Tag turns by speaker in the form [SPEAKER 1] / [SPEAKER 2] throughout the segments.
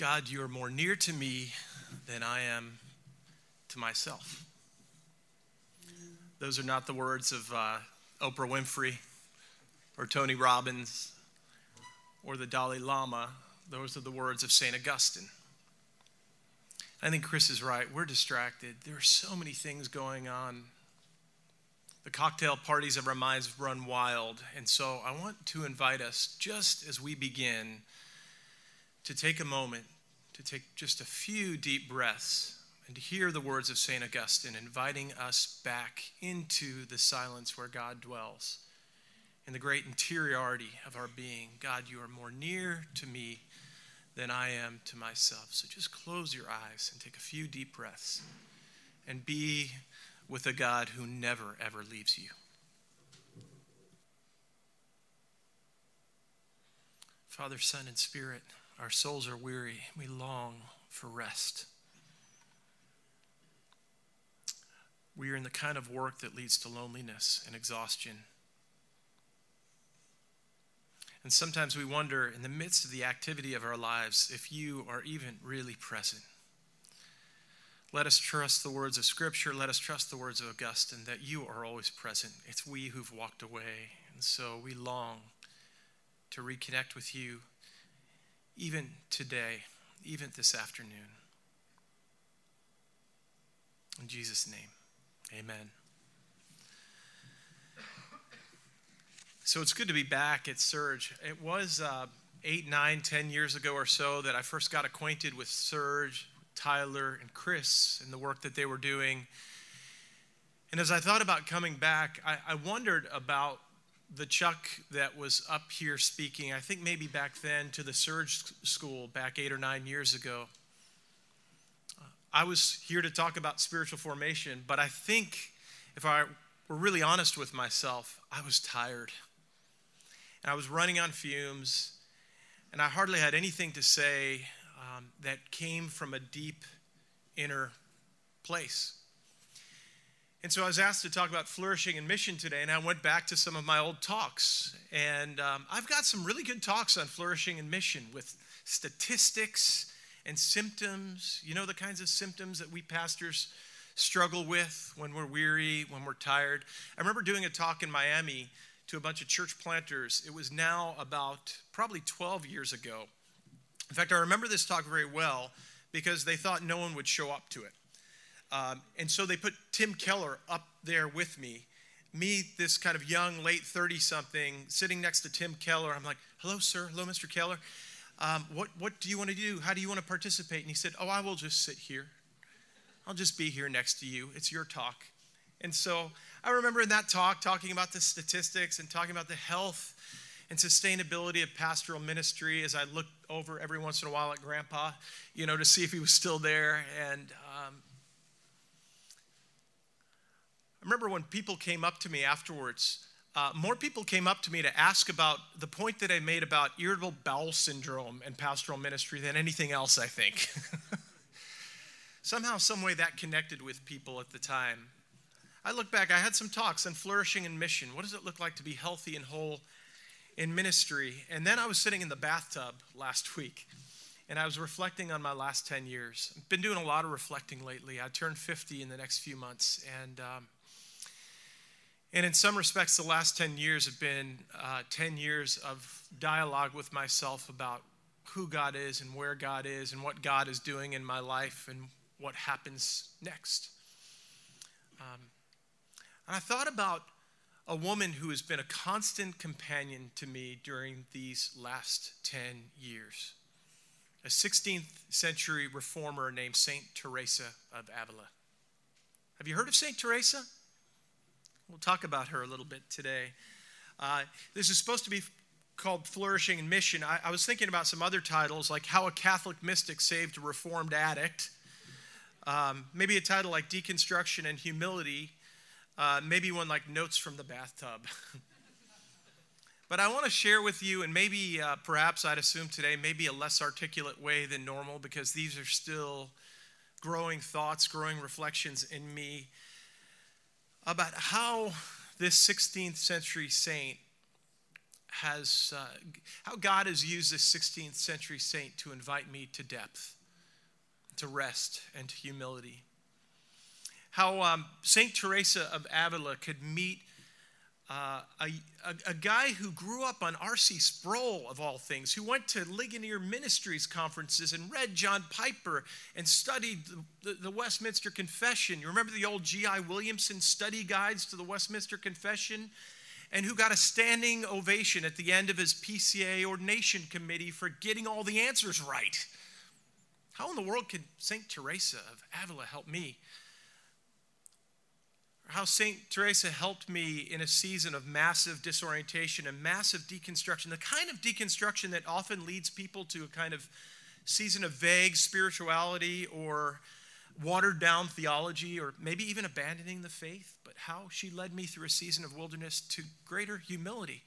[SPEAKER 1] God, you are more near to me than I am to myself. Those are not the words of uh, Oprah Winfrey or Tony Robbins or the Dalai Lama. Those are the words of St. Augustine. I think Chris is right. We're distracted. There are so many things going on. The cocktail parties of our minds run wild. And so I want to invite us, just as we begin, to take a moment, to take just a few deep breaths, and to hear the words of St. Augustine inviting us back into the silence where God dwells, in the great interiority of our being. God, you are more near to me than I am to myself. So just close your eyes and take a few deep breaths and be with a God who never, ever leaves you. Father, Son, and Spirit, our souls are weary. We long for rest. We are in the kind of work that leads to loneliness and exhaustion. And sometimes we wonder, in the midst of the activity of our lives, if you are even really present. Let us trust the words of Scripture. Let us trust the words of Augustine that you are always present. It's we who've walked away. And so we long to reconnect with you even today, even this afternoon. In Jesus' name, amen. So it's good to be back at Surge. It was uh, eight, nine, ten years ago or so that I first got acquainted with Surge, Tyler, and Chris and the work that they were doing. And as I thought about coming back, I, I wondered about the Chuck that was up here speaking, I think maybe back then to the Surge School back eight or nine years ago. I was here to talk about spiritual formation, but I think if I were really honest with myself, I was tired. And I was running on fumes, and I hardly had anything to say um, that came from a deep inner place. And so I was asked to talk about flourishing and mission today, and I went back to some of my old talks. And um, I've got some really good talks on flourishing and mission with statistics and symptoms. You know, the kinds of symptoms that we pastors struggle with when we're weary, when we're tired. I remember doing a talk in Miami to a bunch of church planters. It was now about probably 12 years ago. In fact, I remember this talk very well because they thought no one would show up to it. Um, and so they put Tim Keller up there with me. Me, this kind of young, late 30 something, sitting next to Tim Keller. I'm like, hello, sir. Hello, Mr. Keller. Um, what, what do you want to do? How do you want to participate? And he said, oh, I will just sit here. I'll just be here next to you. It's your talk. And so I remember in that talk talking about the statistics and talking about the health and sustainability of pastoral ministry as I looked over every once in a while at Grandpa, you know, to see if he was still there. And um, I remember when people came up to me afterwards, uh, more people came up to me to ask about the point that I made about irritable bowel syndrome and pastoral ministry than anything else, I think. Somehow, some way that connected with people at the time. I look back, I had some talks on flourishing in mission. What does it look like to be healthy and whole in ministry? And then I was sitting in the bathtub last week and I was reflecting on my last 10 years. I've been doing a lot of reflecting lately. I turned 50 in the next few months. And, um, and in some respects, the last 10 years have been uh, 10 years of dialogue with myself about who God is and where God is and what God is doing in my life and what happens next. Um, and I thought about a woman who has been a constant companion to me during these last 10 years. A 16th century reformer named Saint Teresa of Avila. Have you heard of Saint Teresa? We'll talk about her a little bit today. Uh, this is supposed to be called Flourishing in Mission. I, I, was thinking about some other titles, like How a Catholic Mystic Saved a Reformed Addict. Um, maybe a title like Deconstruction and Humility uh, maybe one like Notes from the Bathtub. but I want to share with you, and maybe uh, perhaps I'd assume today, maybe a less articulate way than normal because these are still growing thoughts, growing reflections in me about how this 16th century saint has, uh, how God has used this 16th century saint to invite me to depth, to rest, and to humility. How um, St. Teresa of Avila could meet uh, a, a, a, guy who grew up on R.C. Sproul, of all things, who went to Ligonier Ministries conferences and read John Piper and studied the, the, the Westminster Confession. You remember the old G.I. Williamson study guides to the Westminster Confession? And who got a standing ovation at the end of his PCA ordination committee for getting all the answers right. How in the world could St. Teresa of Avila help me? How St. Teresa helped me in a season of massive disorientation and massive deconstruction, the kind of deconstruction that often leads people to a kind of season of vague spirituality or watered down theology or maybe even abandoning the faith, but how she led me through a season of wilderness to greater humility.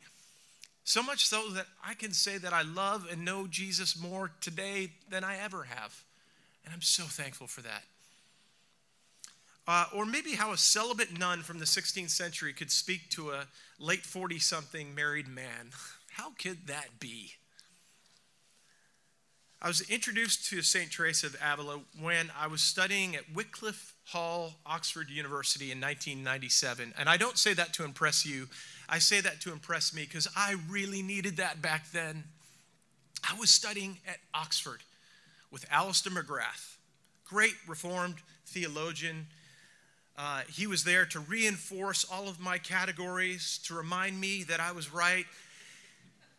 [SPEAKER 1] So much so that I can say that I love and know Jesus more today than I ever have. And I'm so thankful for that. Uh, or maybe how a celibate nun from the 16th century could speak to a late 40 something married man. How could that be? I was introduced to St. Teresa of Avila when I was studying at Wycliffe Hall, Oxford University in 1997. And I don't say that to impress you, I say that to impress me because I really needed that back then. I was studying at Oxford with Alister McGrath, great Reformed theologian uh, he was there to reinforce all of my categories, to remind me that I was right.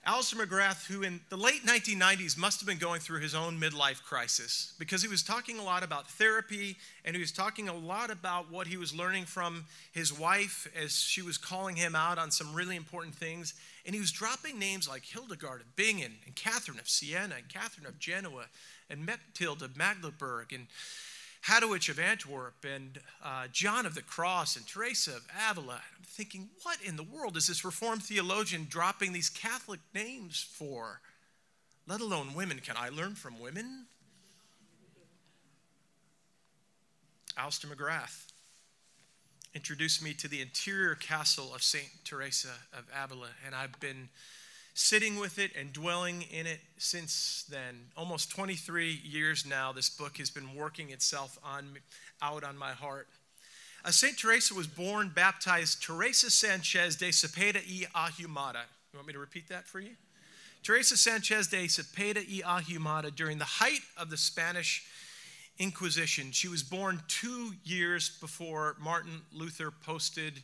[SPEAKER 1] Alister McGrath, who in the late 1990s must have been going through his own midlife crisis because he was talking a lot about therapy and he was talking a lot about what he was learning from his wife as she was calling him out on some really important things. And he was dropping names like Hildegard of Bingen and Catherine of Siena and Catherine of Genoa and Mechtild of Magdeburg and Hadewijch of Antwerp and uh, John of the Cross and Teresa of Avila. I'm thinking, what in the world is this Reformed theologian dropping these Catholic names for? Let alone women. Can I learn from women? Alister McGrath introduced me to the interior castle of St. Teresa of Avila, and I've been sitting with it and dwelling in it since then. Almost 23 years now, this book has been working itself on, out on my heart. Uh, St. Teresa was born, baptized Teresa Sanchez de Cepeda y Ahumada. You want me to repeat that for you? Teresa Sanchez de Cepeda y Ahumada during the height of the Spanish Inquisition. She was born two years before Martin Luther posted,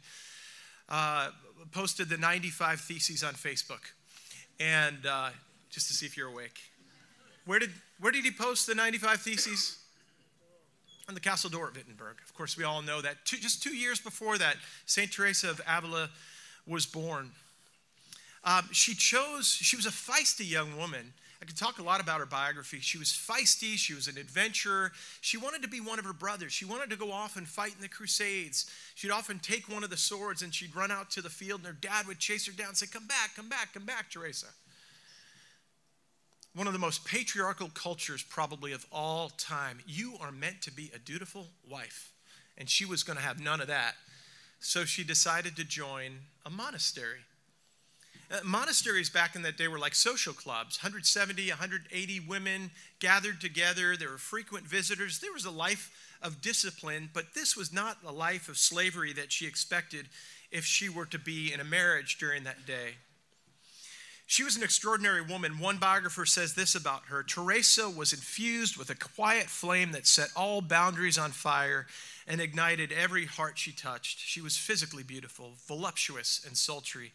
[SPEAKER 1] uh, posted the 95 Theses on Facebook and uh, just to see if you're awake. Where did, where did he post the 95 Theses? On the castle door at Wittenberg. Of course, we all know that two, just two years before that, St. Teresa of Avila was born. Um, she chose, she was a feisty young woman. I could talk a lot about her biography. She was feisty, she was an adventurer. She wanted to be one of her brothers. She wanted to go off and fight in the Crusades. She'd often take one of the swords and she'd run out to the field, and her dad would chase her down and say, Come back, come back, come back, Teresa. One of the most patriarchal cultures, probably of all time. You are meant to be a dutiful wife. And she was going to have none of that. So she decided to join a monastery. Uh, monasteries back in that day were like social clubs 170, 180 women gathered together. There were frequent visitors. There was a life of discipline, but this was not a life of slavery that she expected if she were to be in a marriage during that day. She was an extraordinary woman. One biographer says this about her Teresa was infused with a quiet flame that set all boundaries on fire and ignited every heart she touched. She was physically beautiful, voluptuous, and sultry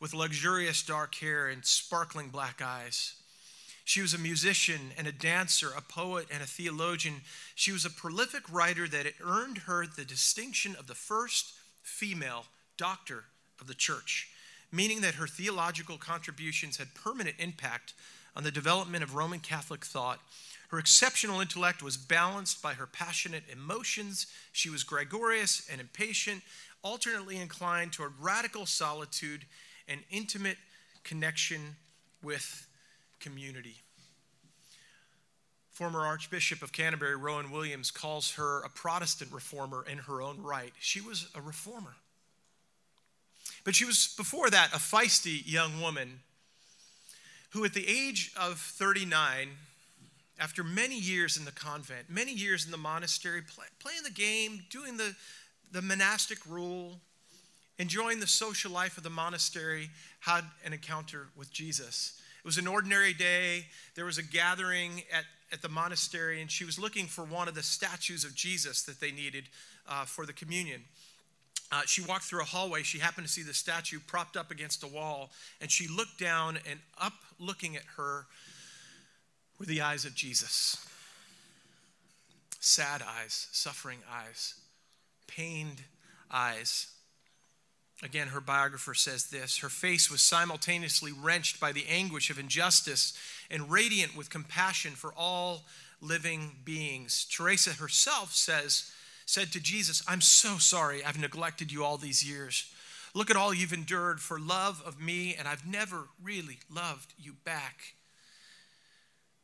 [SPEAKER 1] with luxurious dark hair and sparkling black eyes. She was a musician and a dancer, a poet and a theologian. She was a prolific writer that it earned her the distinction of the first female doctor of the church, meaning that her theological contributions had permanent impact on the development of Roman Catholic thought. Her exceptional intellect was balanced by her passionate emotions. She was gregarious and impatient, alternately inclined toward radical solitude an intimate connection with community. Former Archbishop of Canterbury, Rowan Williams, calls her a Protestant reformer in her own right. She was a reformer. But she was, before that, a feisty young woman who at the age of 39, after many years in the convent, many years in the monastery, play, playing the game, doing the, the monastic rule, enjoying the social life of the monastery, had an encounter with Jesus. It was an ordinary day. There was a gathering at, at the monastery, and she was looking for one of the statues of Jesus that they needed uh, for the communion. Uh, she walked through a hallway. She happened to see the statue propped up against a wall, and she looked down, and up looking at her were the eyes of Jesus. Sad eyes, suffering eyes, pained eyes. Again, her biographer says this Her face was simultaneously wrenched by the anguish of injustice and radiant with compassion for all living beings. Teresa herself says, said to Jesus, I'm so sorry I've neglected you all these years. Look at all you've endured for love of me, and I've never really loved you back.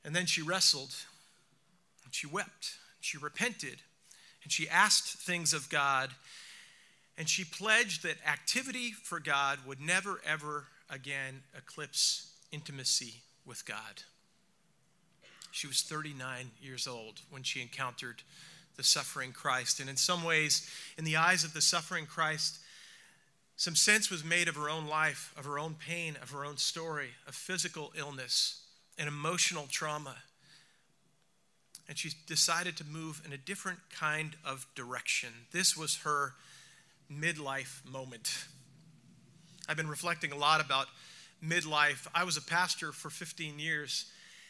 [SPEAKER 1] And then she wrestled, and she wept, and she repented, and she asked things of God, and she pledged that activity for God would never, ever again eclipse intimacy with God. She was 39 years old when she encountered the suffering Christ. And in some ways, in the eyes of the suffering Christ, some sense was made of her own life, of her own pain, of her own story, of physical illness and emotional trauma. And she decided to move in a different kind of direction. This was her midlife moment. I've been reflecting a lot about midlife. I was a pastor for 15 years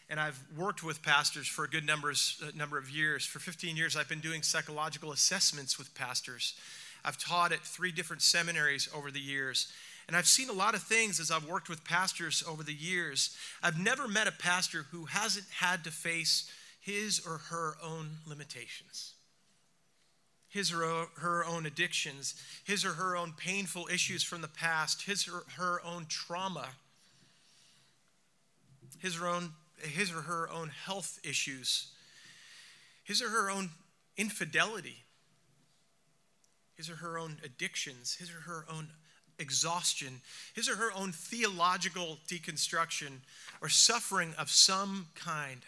[SPEAKER 1] and I've worked with pastors for a good numbers, uh, number of years. For 15 years, I've been doing psychological assessments with pastors. I've taught at three different seminaries over the years. And I've seen a lot of things as I've worked with pastors over the years. I've never met a pastor who hasn't had to face his or her own limitations, his or her own addictions, his or her own painful issues from the past, his or her own trauma, his or own his or her own health issues, his or her own infidelity, his or her own addictions, his or her own exhaustion, his or her own theological deconstruction, or suffering of some kind.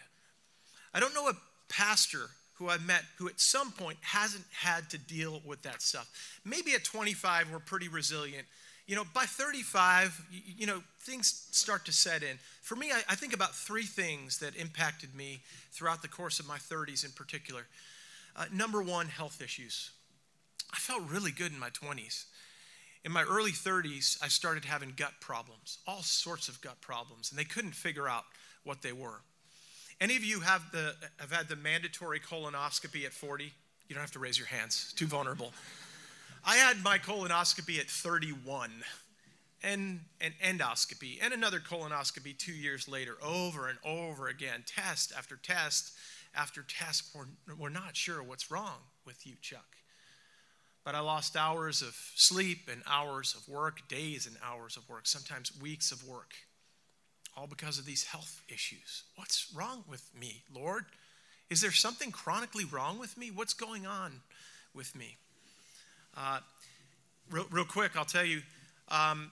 [SPEAKER 1] I don't know a pastor who I've met who at some point hasn't had to deal with that stuff. Maybe at 25, we're pretty resilient you know, by 35, you, know, things start to set in. For me, I, I, think about three things that impacted me throughout the course of my 30s in particular. Uh, number one, health issues. I felt really good in my 20s. In my early 30s, I started having gut problems, all sorts of gut problems, and they couldn't figure out what they were. Any of you have, the, have had the mandatory colonoscopy at 40? You don't have to raise your hands, too vulnerable. I had my colonoscopy at 31 and an endoscopy and another colonoscopy two years later, over and over again, test after test after test. We're, we're not sure what's wrong with you, Chuck. But I lost hours of sleep and hours of work, days and hours of work, sometimes weeks of work, all because of these health issues. What's wrong with me, Lord? Is there something chronically wrong with me? What's going on with me? Uh, real, real, quick, I'll tell you. Um,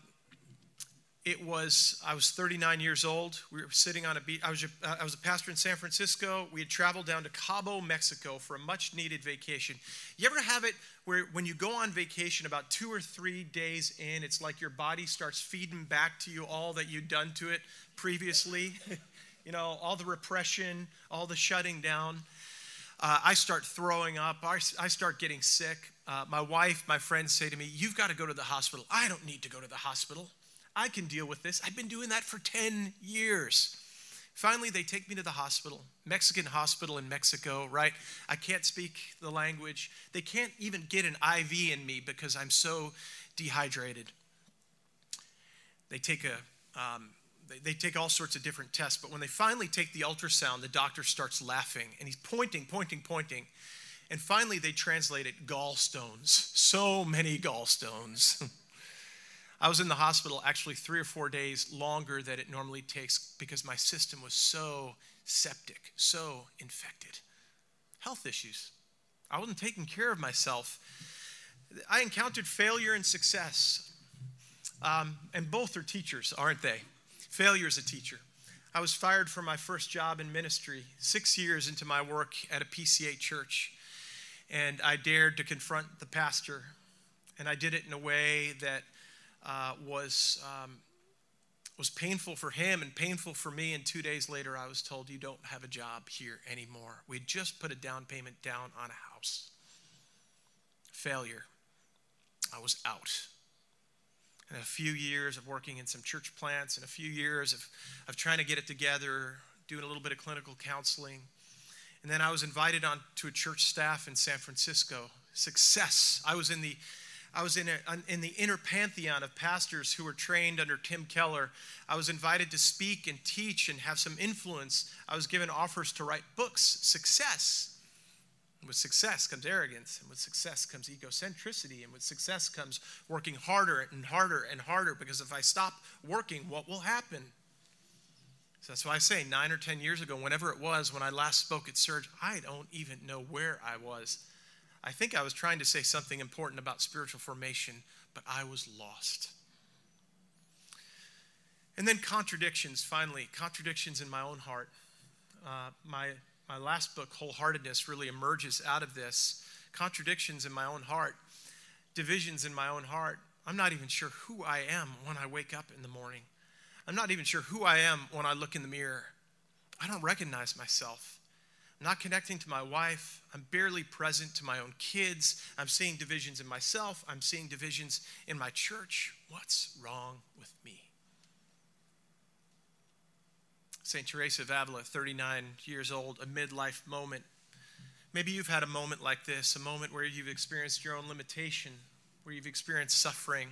[SPEAKER 1] it was i was 39 years old we were sitting on a beach I was, a, I was a pastor in san francisco we had traveled down to cabo mexico for a much needed vacation you ever have it where when you go on vacation about two or three days in it's like your body starts feeding back to you all that you'd done to it previously you know all the repression all the shutting down uh, I start throwing up. I, I start getting sick. Uh, my wife, my friends say to me, You've got to go to the hospital. I don't need to go to the hospital. I can deal with this. I've been doing that for 10 years. Finally, they take me to the hospital, Mexican hospital in Mexico, right? I can't speak the language. They can't even get an IV in me because I'm so dehydrated. They take a um, they, take all sorts of different tests, but when they finally take the ultrasound, the doctor starts laughing and he's pointing, pointing, pointing. And finally, they translate it gallstones. So many gallstones. I was in the hospital actually three or four days longer than it normally takes because my system was so septic, so infected. Health issues. I wasn't taking care of myself. I encountered failure and success. Um, and both are teachers, aren't they? Failure as a teacher. I was fired from my first job in ministry, six years into my work at a PCA church. And I dared to confront the pastor. And I did it in a way that uh, was, um, was painful for him and painful for me. And two days later, I was told, You don't have a job here anymore. We just put a down payment down on a house. Failure. I was out and a few years of working in some church plants and a few years of, of trying to get it together, doing a little bit of clinical counseling. And then I was invited on to a church staff in San Francisco. Success. I was in the I was in, a, in the inner pantheon of pastors who were trained under Tim Keller. I was invited to speak and teach and have some influence. I was given offers to write books. Success. And with success comes arrogance, and with success comes egocentricity, and with success comes working harder and harder and harder because if I stop working, what will happen? So that's why I say nine or 10 years ago, whenever it was when I last spoke at Surge, I don't even know where I was. I think I was trying to say something important about spiritual formation, but I was lost. And then contradictions, finally, contradictions in my own heart. Uh, my my last book, Wholeheartedness, really emerges out of this. Contradictions in my own heart, divisions in my own heart. I'm not even sure who I am when I wake up in the morning. I'm not even sure who I am when I look in the mirror. I don't recognize myself. I'm not connecting to my wife. I'm barely present to my own kids. I'm seeing divisions in myself. I'm seeing divisions in my church. What's wrong with me? St. Teresa of Avila, 39 years old, a midlife moment. Maybe you've had a moment like this, a moment where you've experienced your own limitation, where you've experienced suffering.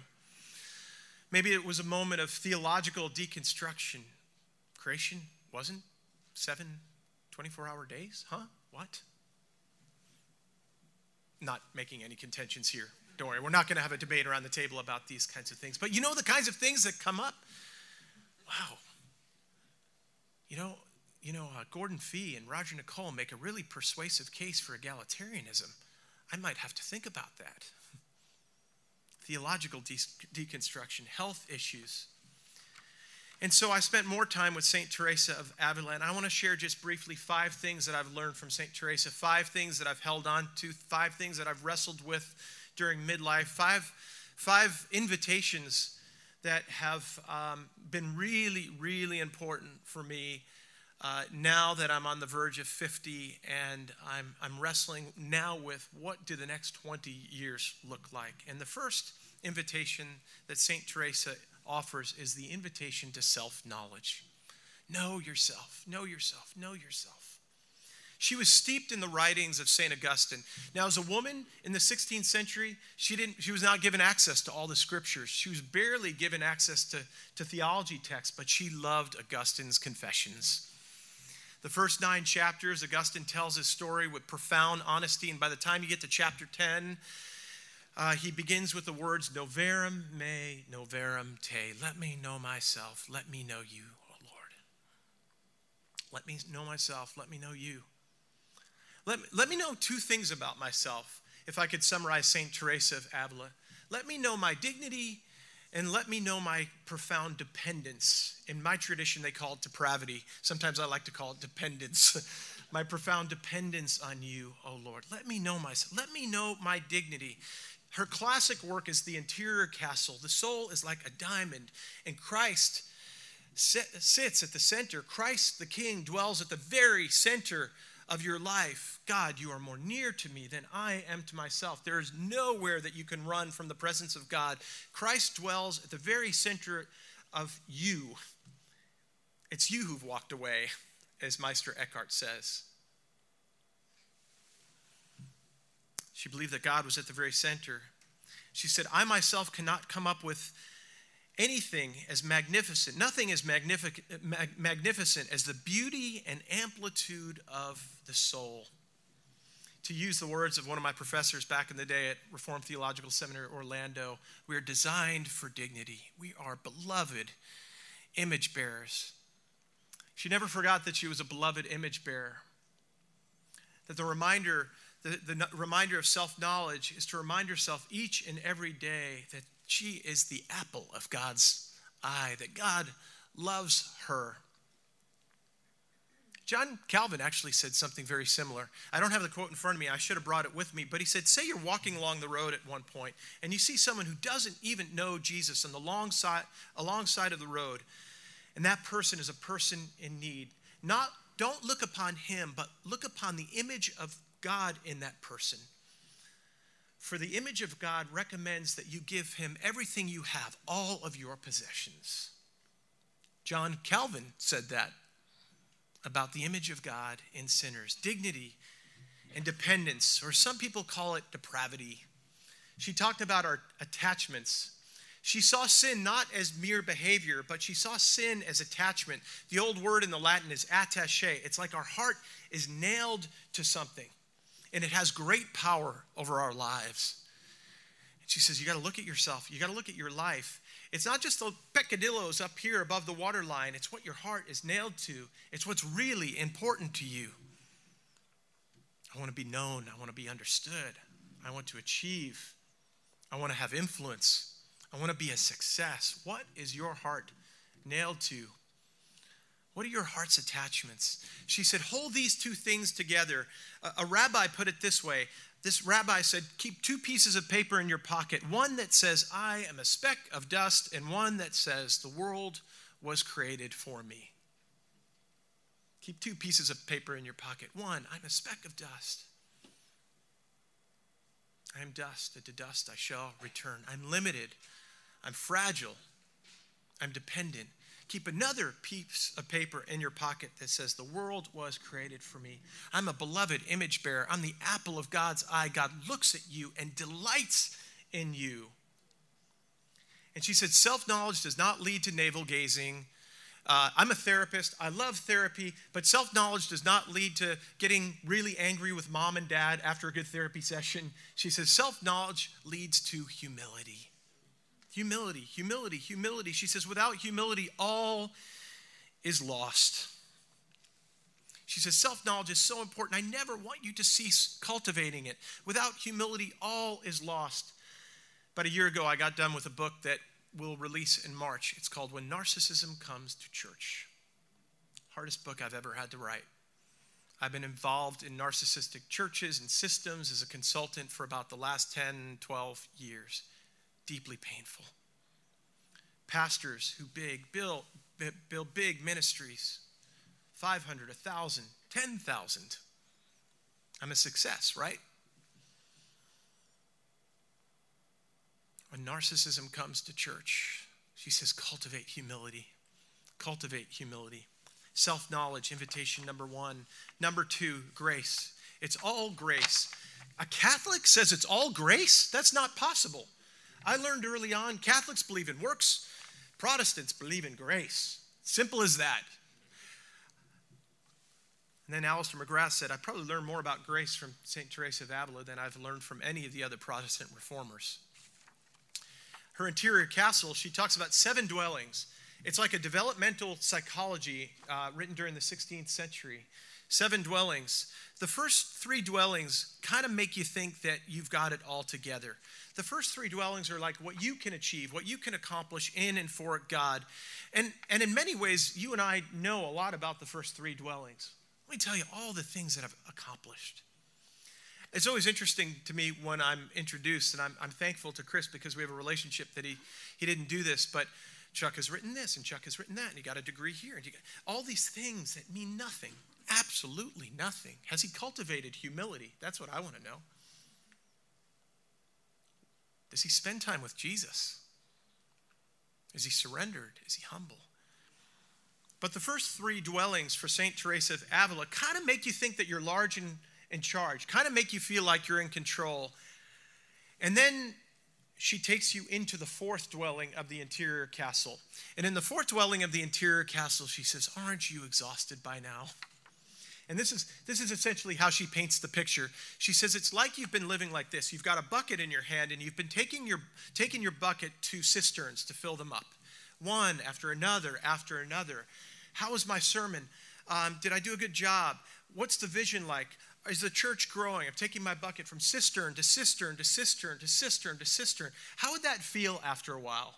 [SPEAKER 1] Maybe it was a moment of theological deconstruction. Creation wasn't seven 24 hour days? Huh? What? Not making any contentions here. Don't worry, we're not going to have a debate around the table about these kinds of things. But you know the kinds of things that come up? Wow, you know, you know, uh, Gordon Fee and Roger Nicole make a really persuasive case for egalitarianism. I might have to think about that. Theological de- deconstruction, health issues. And so I spent more time with St. Teresa of Avila, and I want to share just briefly five things that I've learned from St. Teresa, five things that I've held on to, five things that I've wrestled with during midlife, five, five invitations that have um, been really, really important for me uh, now that I'm on the verge of 50 and I'm, I'm wrestling now with what do the next 20 years look like. And the first invitation that St. Teresa offers is the invitation to self knowledge. Know yourself, know yourself, know yourself. She was steeped in the writings of St. Augustine. Now, as a woman in the 16th century, she, didn't, she was not given access to all the scriptures. She was barely given access to, to theology texts, but she loved Augustine's confessions. The first nine chapters, Augustine tells his story with profound honesty, and by the time you get to chapter 10, uh, he begins with the words, Noverim me, noverim te. Let me know myself. Let me know you, O Lord. Let me know myself. Let me know you. Let, let me know two things about myself, if I could summarize St. Teresa of Avila. Let me know my dignity and let me know my profound dependence. In my tradition, they call it depravity. Sometimes I like to call it dependence. my profound dependence on you, O oh Lord. Let me know myself. Let me know my dignity. Her classic work is the interior castle. The soul is like a diamond, and Christ sits at the center. Christ, the King, dwells at the very center of your life, God, you are more near to me than I am to myself. There is nowhere that you can run from the presence of God. Christ dwells at the very center of you. It's you who've walked away, as Meister Eckhart says. She believed that God was at the very center. She said, I myself cannot come up with anything as magnificent, nothing as magnific- mag- magnificent as the beauty and amplitude of the soul. To use the words of one of my professors back in the day at Reformed Theological Seminary Orlando, we are designed for dignity. We are beloved image bearers. She never forgot that she was a beloved image bearer. That the reminder, the, the reminder of self knowledge is to remind herself each and every day that she is the apple of God's eye, that God loves her. John Calvin actually said something very similar. I don't have the quote in front of me. I should have brought it with me. But he said, Say you're walking along the road at one point and you see someone who doesn't even know Jesus on the long side, alongside of the road. And that person is a person in need. Not, don't look upon him, but look upon the image of God in that person. For the image of God recommends that you give him everything you have, all of your possessions. John Calvin said that about the image of God in sinners dignity and dependence, or some people call it depravity. She talked about our attachments. She saw sin not as mere behavior, but she saw sin as attachment. The old word in the Latin is attache. It's like our heart is nailed to something, and it has great power over our lives. And she says, You got to look at yourself, you got to look at your life, it's not just the peccadillos up here above the waterline, it's what your heart is nailed to. It's what's really important to you. I want to be known, I want to be understood, I want to achieve, I want to have influence, I want to be a success. What is your heart nailed to? What are your heart's attachments? She said, Hold these two things together. A, a rabbi put it this way this rabbi said, Keep two pieces of paper in your pocket one that says, I am a speck of dust, and one that says, The world was created for me. Keep two pieces of paper in your pocket. One, I'm a speck of dust. I am dust, and to dust I shall return. I'm limited, I'm fragile, I'm dependent. Keep another piece of paper in your pocket that says, The world was created for me. I'm a beloved image bearer. I'm the apple of God's eye. God looks at you and delights in you. And she said, Self knowledge does not lead to navel gazing. Uh, I'm a therapist. I love therapy, but self knowledge does not lead to getting really angry with mom and dad after a good therapy session. She says, Self knowledge leads to humility. Humility, humility, humility. She says, without humility, all is lost. She says, self knowledge is so important. I never want you to cease cultivating it. Without humility, all is lost. About a year ago, I got done with a book that will release in March. It's called When Narcissism Comes to Church. Hardest book I've ever had to write. I've been involved in narcissistic churches and systems as a consultant for about the last 10, 12 years deeply painful. Pastors who big build, build big ministries 500, 1,000, 10,000. I'm a success, right? When narcissism comes to church, she says, cultivate humility. Cultivate humility. Self knowledge, invitation number one. Number two, grace. It's all grace. A Catholic says it's all grace? That's not possible. I learned early on Catholics believe in works, Protestants believe in grace. Simple as that. And then Alister McGrath said, I probably learned more about grace from St. Teresa of Avila than I've learned from any of the other Protestant reformers. Her interior castle, she talks about seven dwellings. It's like a developmental psychology uh, written during the 16th century. Seven dwellings. The first three dwellings kind of make you think that you've got it all together. The first three dwellings are like what you can achieve, what you can accomplish in and for God. And, and in many ways, you and I know a lot about the first three dwellings. Let me tell you all the things that I've accomplished. It's always interesting to me when I'm introduced, and I'm, I'm thankful to Chris because we have a relationship that he, he didn't do this, but Chuck has written this, and Chuck has written that, and he got a degree here, and you got all these things that mean nothing, absolutely nothing. Has he cultivated humility? That's what I want to know. Does he spend time with Jesus? Is he surrendered? Is he humble? But the first three dwellings for St. Teresa of Avila kind of make you think that you're large and in charge, kind of make you feel like you're in control. And then she takes you into the fourth dwelling of the interior castle. And in the fourth dwelling of the interior castle, she says, Aren't you exhausted by now? And this is, this is essentially how she paints the picture. She says, It's like you've been living like this. You've got a bucket in your hand, and you've been taking your, taking your bucket to cisterns to fill them up, one after another after another. How was my sermon? Um, did I do a good job? What's the vision like? Is the church growing? I'm taking my bucket from cistern to cistern to cistern to cistern to cistern. How would that feel after a while?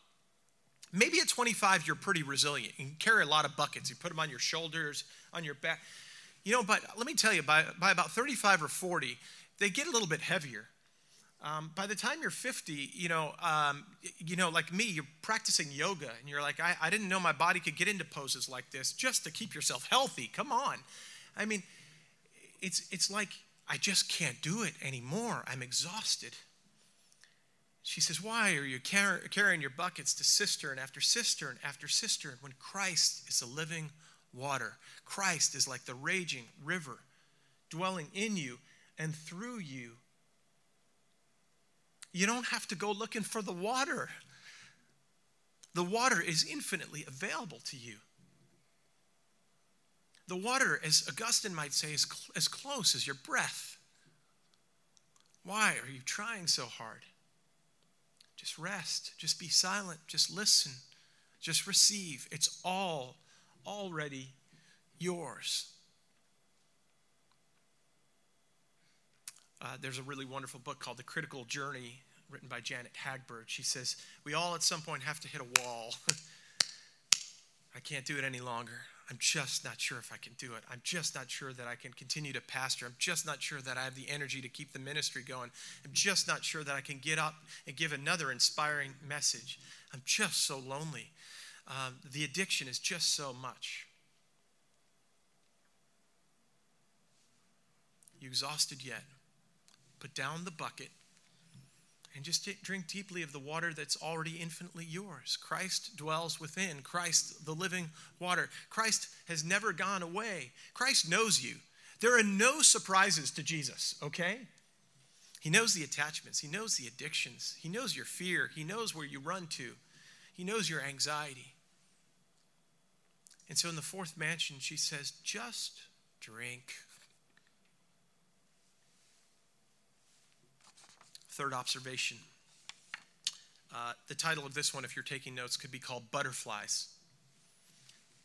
[SPEAKER 1] Maybe at 25, you're pretty resilient. You carry a lot of buckets. You put them on your shoulders, on your back. You know, but let me tell you, by, by about 35 or 40, they get a little bit heavier. Um, by the time you're 50, you know, um, you know, like me, you're practicing yoga, and you're like, I, I didn't know my body could get into poses like this just to keep yourself healthy. Come on, I mean, it's it's like I just can't do it anymore. I'm exhausted. She says, Why are you car- carrying your buckets to cistern after cistern after cistern when Christ is the living water? Christ is like the raging river dwelling in you and through you you don't have to go looking for the water. The water is infinitely available to you. The water, as Augustine might say, is cl- as close as your breath. Why are you trying so hard? Just rest, just be silent, just listen, just receive. It's all already yours. Uh, there's a really wonderful book called The Critical Journey written by Janet Hagberg. She says, We all at some point have to hit a wall. I can't do it any longer. I'm just not sure if I can do it. I'm just not sure that I can continue to pastor. I'm just not sure that I have the energy to keep the ministry going. I'm just not sure that I can get up and give another inspiring message. I'm just so lonely. Um, the addiction is just so much. You exhausted yet? Put down the bucket and just drink deeply of the water that's already infinitely yours. Christ dwells within. Christ, the living water. Christ has never gone away. Christ knows you. There are no surprises to Jesus, okay? He knows the attachments, He knows the addictions, He knows your fear, He knows where you run to, He knows your anxiety. And so in the fourth mansion, she says, just drink. Third observation. Uh, the title of this one, if you're taking notes, could be called Butterflies.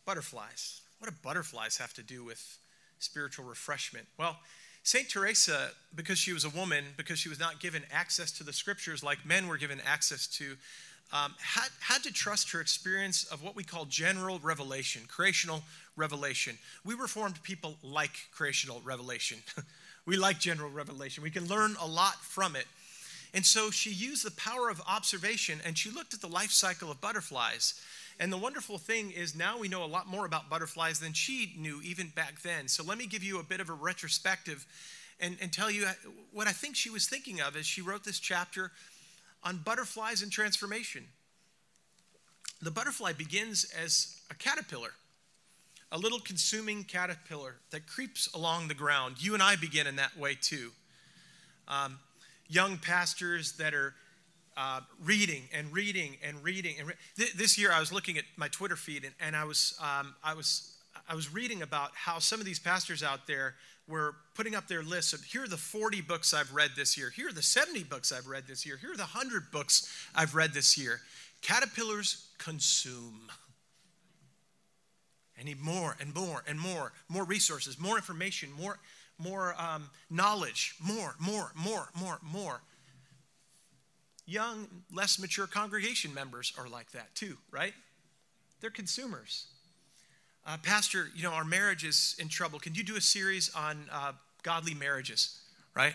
[SPEAKER 1] Butterflies. What do butterflies have to do with spiritual refreshment? Well, St. Teresa, because she was a woman, because she was not given access to the scriptures like men were given access to, um, had, had to trust her experience of what we call general revelation, creational revelation. We Reformed people like creational revelation. we like general revelation. We can learn a lot from it. And so she used the power of observation and she looked at the life cycle of butterflies. And the wonderful thing is now we know a lot more about butterflies than she knew even back then. So let me give you a bit of a retrospective and, and tell you what I think she was thinking of as she wrote this chapter on butterflies and transformation. The butterfly begins as a caterpillar, a little consuming caterpillar that creeps along the ground. You and I begin in that way too. Um, young pastors that are uh, reading and reading and reading. And re- this year, I was looking at my Twitter feed, and, and I was um, I was I was reading about how some of these pastors out there were putting up their lists of here are the 40 books I've read this year, here are the 70 books I've read this year, here are the 100 books I've read this year. Caterpillars consume. I need more and more and more, more resources, more information, more more um, knowledge, more, more, more, more, more. Young, less mature congregation members are like that too, right? They're consumers. Uh, Pastor, you know, our marriage is in trouble. Can you do a series on uh, godly marriages, right?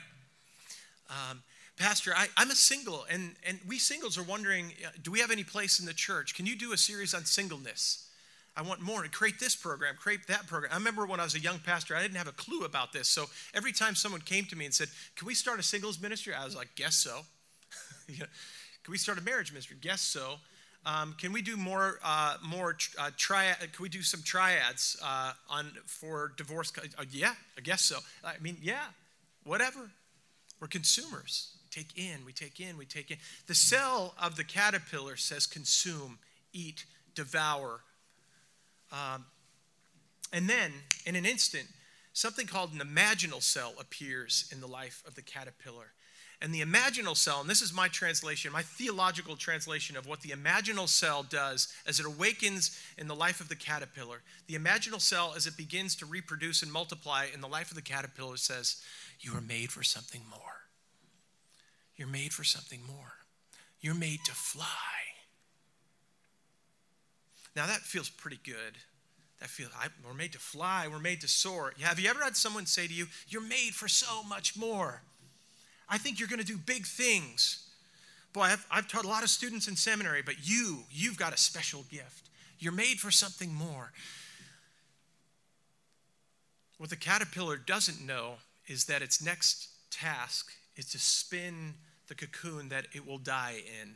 [SPEAKER 1] Um, Pastor, I, am a single, and, and we singles are wondering uh, do we have any place in the church? Can you do a series on singleness? I want more and create this program, create that program. I remember when I was a young pastor, I didn't have a clue about this. So every time someone came to me and said, Can we start a singles ministry? I was like, Guess so. Can we start a marriage ministry? Guess so. Um, can we do more uh, more uh, triad? Can we do some triads uh, on for divorce? Uh, yeah, I guess so. I mean, yeah, whatever. We're consumers. We take in, we take in, we take in. The cell of the caterpillar says consume, eat, devour, um, and then, in an instant, something called an imaginal cell appears in the life of the caterpillar. And the imaginal cell, and this is my translation, my theological translation of what the imaginal cell does as it awakens in the life of the caterpillar. The imaginal cell, as it begins to reproduce and multiply in the life of the caterpillar, says, You are made for something more. You're made for something more. You're made to fly. Now that feels pretty good. that feel I, we're made to fly, we're made to soar. Have you ever had someone say to you, You're made for so much more? I think you're going to do big things. Boy, I've, I've taught a lot of students in seminary, but you, you've got a special gift. You're made for something more. What the caterpillar doesn't know is that its next task is to spin the cocoon that it will die in.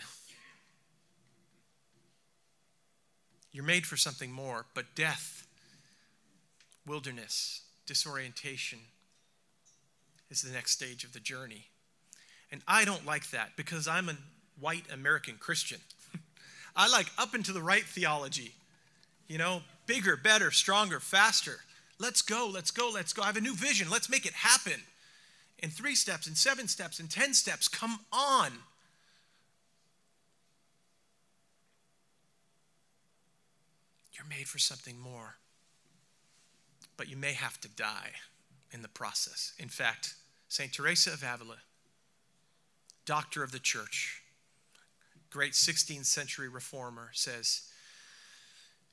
[SPEAKER 1] You're made for something more, but death, wilderness, disorientation is the next stage of the journey. And I don't like that because I'm a white American Christian. I like up and to the right theology. You know, bigger, better, stronger, faster. Let's go, let's go, let's go. I have a new vision. Let's make it happen. In three steps, in seven steps, in 10 steps. Come on. You're made for something more. But you may have to die in the process. In fact, St. Teresa of Avila, doctor of the church, great 16th century reformer, says,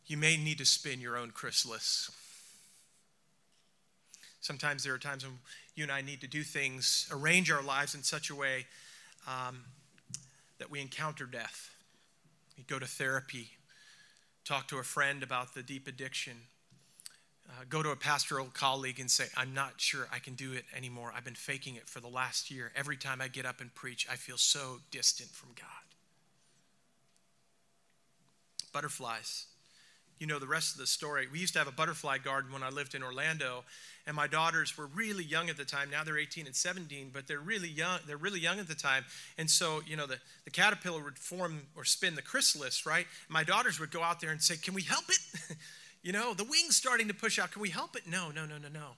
[SPEAKER 1] You may need to spin your own chrysalis. Sometimes there are times when you and I need to do things, arrange our lives in such a way um, that we encounter death. We go to therapy, talk to a friend about the deep addiction, uh, go to a pastoral colleague and say, I'm not sure I can do it anymore. I've been faking it for the last year. Every time I get up and preach, I feel so distant from God. Butterflies. You know the rest of the story. We used to have a butterfly garden when I lived in Orlando, and my daughters were really young at the time. Now they're 18 and 17, but they're really young. They're really young at the time, and so you know the, the caterpillar would form or spin the chrysalis, right? My daughters would go out there and say, "Can we help it?" You know, the wing's starting to push out. Can we help it? No, no, no, no, no.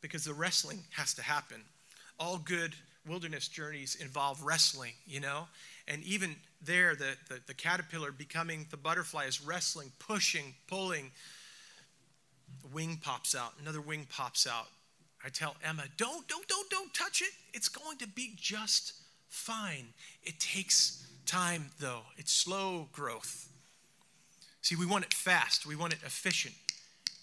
[SPEAKER 1] Because the wrestling has to happen. All good wilderness journeys involve wrestling, you know? And even there, the, the, the caterpillar becoming the butterfly is wrestling, pushing, pulling. The wing pops out, another wing pops out. I tell Emma, don't, don't, don't, don't touch it. It's going to be just fine. It takes time, though, it's slow growth. See, we want it fast, we want it efficient.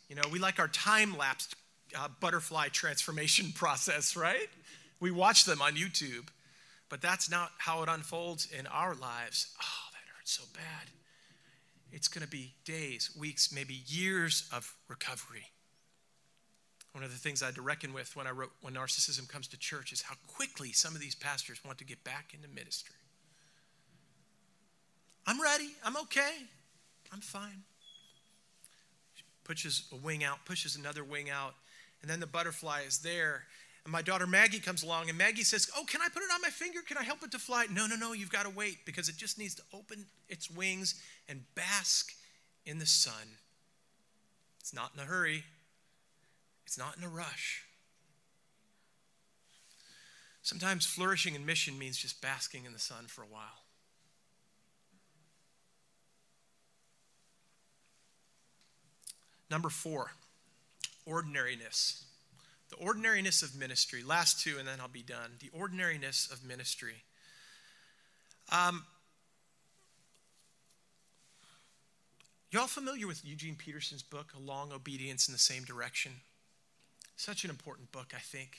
[SPEAKER 1] You know, we like our time lapsed uh, butterfly transformation process, right? We watch them on YouTube, but that's not how it unfolds in our lives. Oh, that hurts so bad. It's going to be days, weeks, maybe years of recovery. One of the things I had to reckon with when I wrote When Narcissism Comes to Church is how quickly some of these pastors want to get back into ministry. I'm ready. I'm okay. I'm fine. Pushes a wing out, pushes another wing out, and then the butterfly is there. And my daughter Maggie comes along, and Maggie says, Oh, can I put it on my finger? Can I help it to fly? No, no, no, you've got to wait because it just needs to open its wings and bask in the sun. It's not in a hurry, it's not in a rush. Sometimes flourishing in mission means just basking in the sun for a while. Number four, ordinariness. The ordinariness of ministry. Last two, and then I'll be done. The ordinariness of ministry. Um, y'all familiar with Eugene Peterson's book, A Long Obedience in the Same Direction? Such an important book, I think.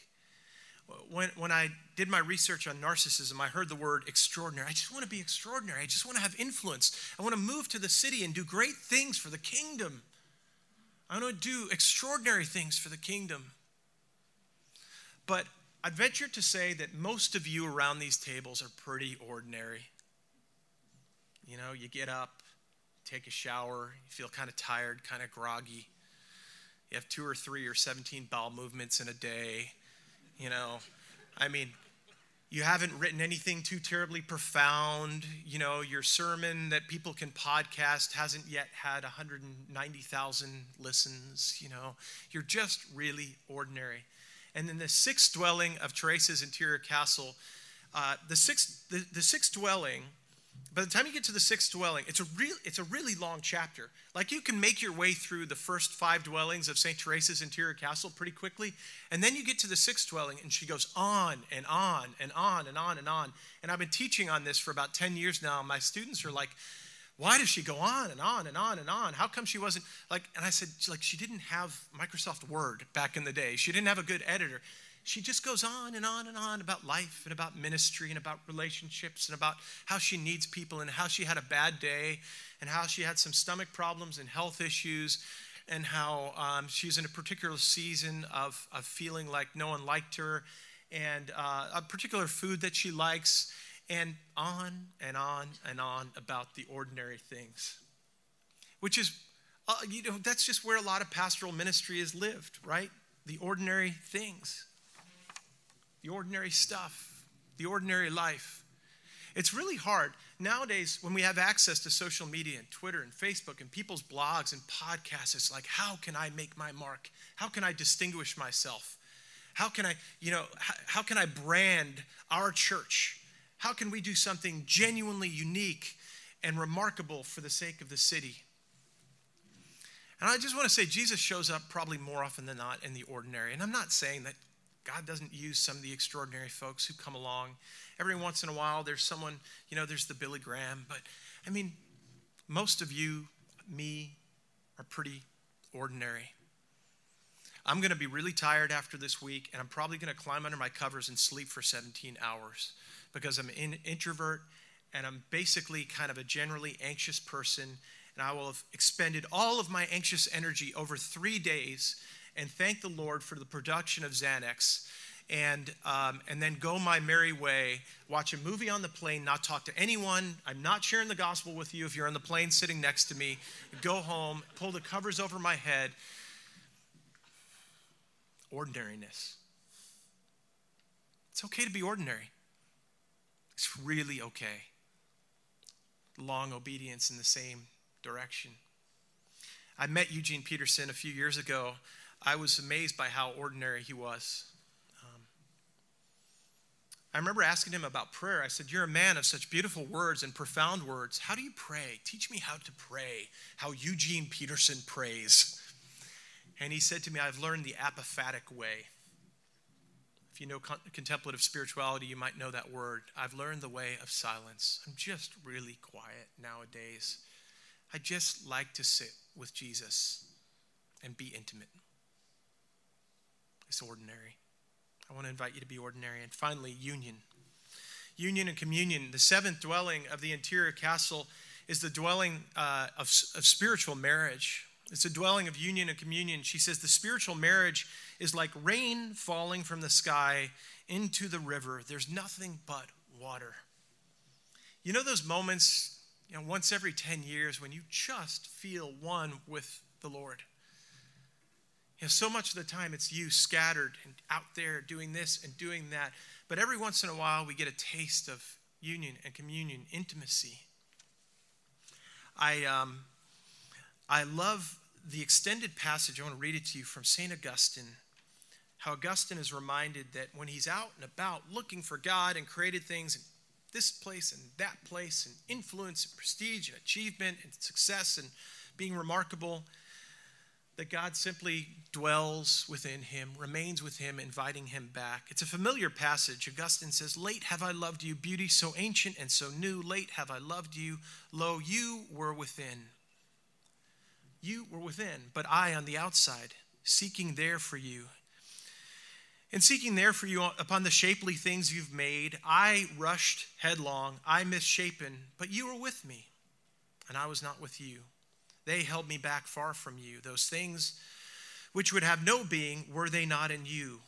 [SPEAKER 1] When, when I did my research on narcissism, I heard the word extraordinary. I just want to be extraordinary. I just want to have influence. I want to move to the city and do great things for the kingdom. I want to do extraordinary things for the kingdom. But I'd venture to say that most of you around these tables are pretty ordinary. You know, you get up, take a shower, you feel kind of tired, kind of groggy. You have two or three or 17 bowel movements in a day. You know, I mean, you haven't written anything too terribly profound. You know, your sermon that people can podcast hasn't yet had 190,000 listens. You know, you're just really ordinary. And then the sixth dwelling of Teresa's interior castle, uh, the, sixth, the, the sixth dwelling by the time you get to the sixth dwelling, it's a, real, it's a really long chapter. Like you can make your way through the first five dwellings of St. Teresa's interior castle pretty quickly. And then you get to the sixth dwelling, and she goes on and on and on and on and on. And I've been teaching on this for about 10 years now. My students are like, Why does she go on and on and on and on? How come she wasn't like, and I said, like, she didn't have Microsoft Word back in the day. She didn't have a good editor. She just goes on and on and on about life and about ministry and about relationships and about how she needs people and how she had a bad day and how she had some stomach problems and health issues and how um, she's in a particular season of, of feeling like no one liked her and uh, a particular food that she likes and on and on and on about the ordinary things, which is, uh, you know, that's just where a lot of pastoral ministry is lived, right? The ordinary things, the ordinary stuff, the ordinary life. It's really hard. Nowadays, when we have access to social media and Twitter and Facebook and people's blogs and podcasts, it's like, how can I make my mark? How can I distinguish myself? How can I, you know, how, how can I brand our church? How can we do something genuinely unique and remarkable for the sake of the city? And I just want to say, Jesus shows up probably more often than not in the ordinary. And I'm not saying that God doesn't use some of the extraordinary folks who come along. Every once in a while, there's someone, you know, there's the Billy Graham. But I mean, most of you, me, are pretty ordinary. I'm going to be really tired after this week, and I'm probably going to climb under my covers and sleep for 17 hours because I'm an introvert and I'm basically kind of a generally anxious person. And I will have expended all of my anxious energy over three days and thank the Lord for the production of Xanax. And, um, and then go my merry way, watch a movie on the plane, not talk to anyone. I'm not sharing the gospel with you if you're on the plane sitting next to me. Go home, pull the covers over my head. Ordinariness. It's okay to be ordinary. It's really okay. Long obedience in the same direction. I met Eugene Peterson a few years ago. I was amazed by how ordinary he was. Um, I remember asking him about prayer. I said, You're a man of such beautiful words and profound words. How do you pray? Teach me how to pray, how Eugene Peterson prays. And he said to me, I've learned the apophatic way. If you know contemplative spirituality, you might know that word. I've learned the way of silence. I'm just really quiet nowadays. I just like to sit with Jesus and be intimate. It's ordinary. I want to invite you to be ordinary. And finally, union. Union and communion. The seventh dwelling of the interior castle is the dwelling uh, of, of spiritual marriage. It's a dwelling of union and communion. She says the spiritual marriage is like rain falling from the sky into the river. There's nothing but water. You know those moments, you know, once every 10 years when you just feel one with the Lord? You know, so much of the time it's you scattered and out there doing this and doing that. But every once in a while we get a taste of union and communion, intimacy. I, um, I love the extended passage. I want to read it to you from St. Augustine how Augustine is reminded that when he's out and about looking for God and created things in this place and that place and influence and prestige and achievement and success and being remarkable, that God simply dwells within him, remains with him, inviting him back. It's a familiar passage. Augustine says, Late have I loved you, beauty so ancient and so new. Late have I loved you. Lo, you were within. You were within, but I on the outside, seeking there for you and seeking there for you upon the shapely things you've made, I rushed headlong, I misshapen, but you were with me, and I was not with you. They held me back far from you. Those things which would have no being, were they not in you?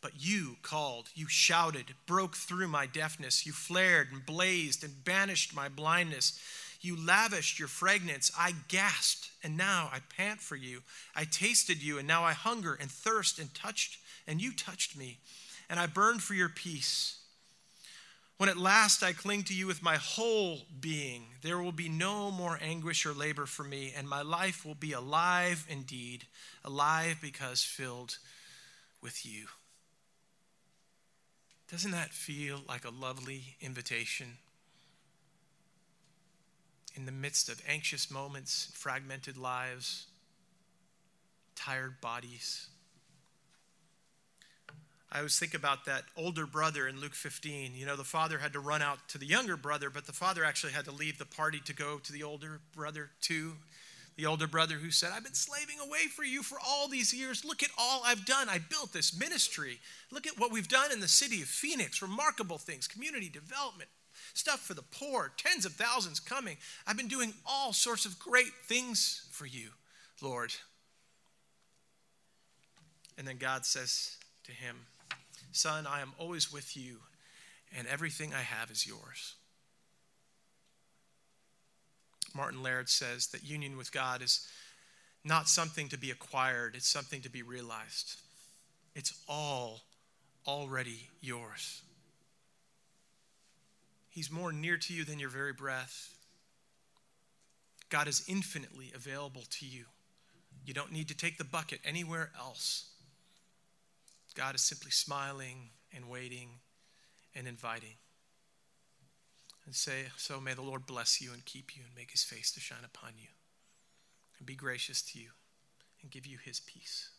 [SPEAKER 1] But you called, you shouted, broke through my deafness. You flared and blazed and banished my blindness. You lavished your fragrance. I gasped, and now I pant for you. I tasted you, and now I hunger and thirst and touched and you touched me, and I burned for your peace. When at last I cling to you with my whole being, there will be no more anguish or labor for me, and my life will be alive indeed, alive because filled with you. Doesn't that feel like a lovely invitation? In the midst of anxious moments, fragmented lives, tired bodies, I always think about that older brother in Luke 15. You know, the father had to run out to the younger brother, but the father actually had to leave the party to go to the older brother too. The older brother who said, I've been slaving away for you for all these years. Look at all I've done. I built this ministry. Look at what we've done in the city of Phoenix. Remarkable things, community development, stuff for the poor, tens of thousands coming. I've been doing all sorts of great things for you, Lord. And then God says to him, Son, I am always with you, and everything I have is yours. Martin Laird says that union with God is not something to be acquired, it's something to be realized. It's all already yours. He's more near to you than your very breath. God is infinitely available to you. You don't need to take the bucket anywhere else. God is simply smiling and waiting and inviting. And say, So may the Lord bless you and keep you and make his face to shine upon you and be gracious to you and give you his peace.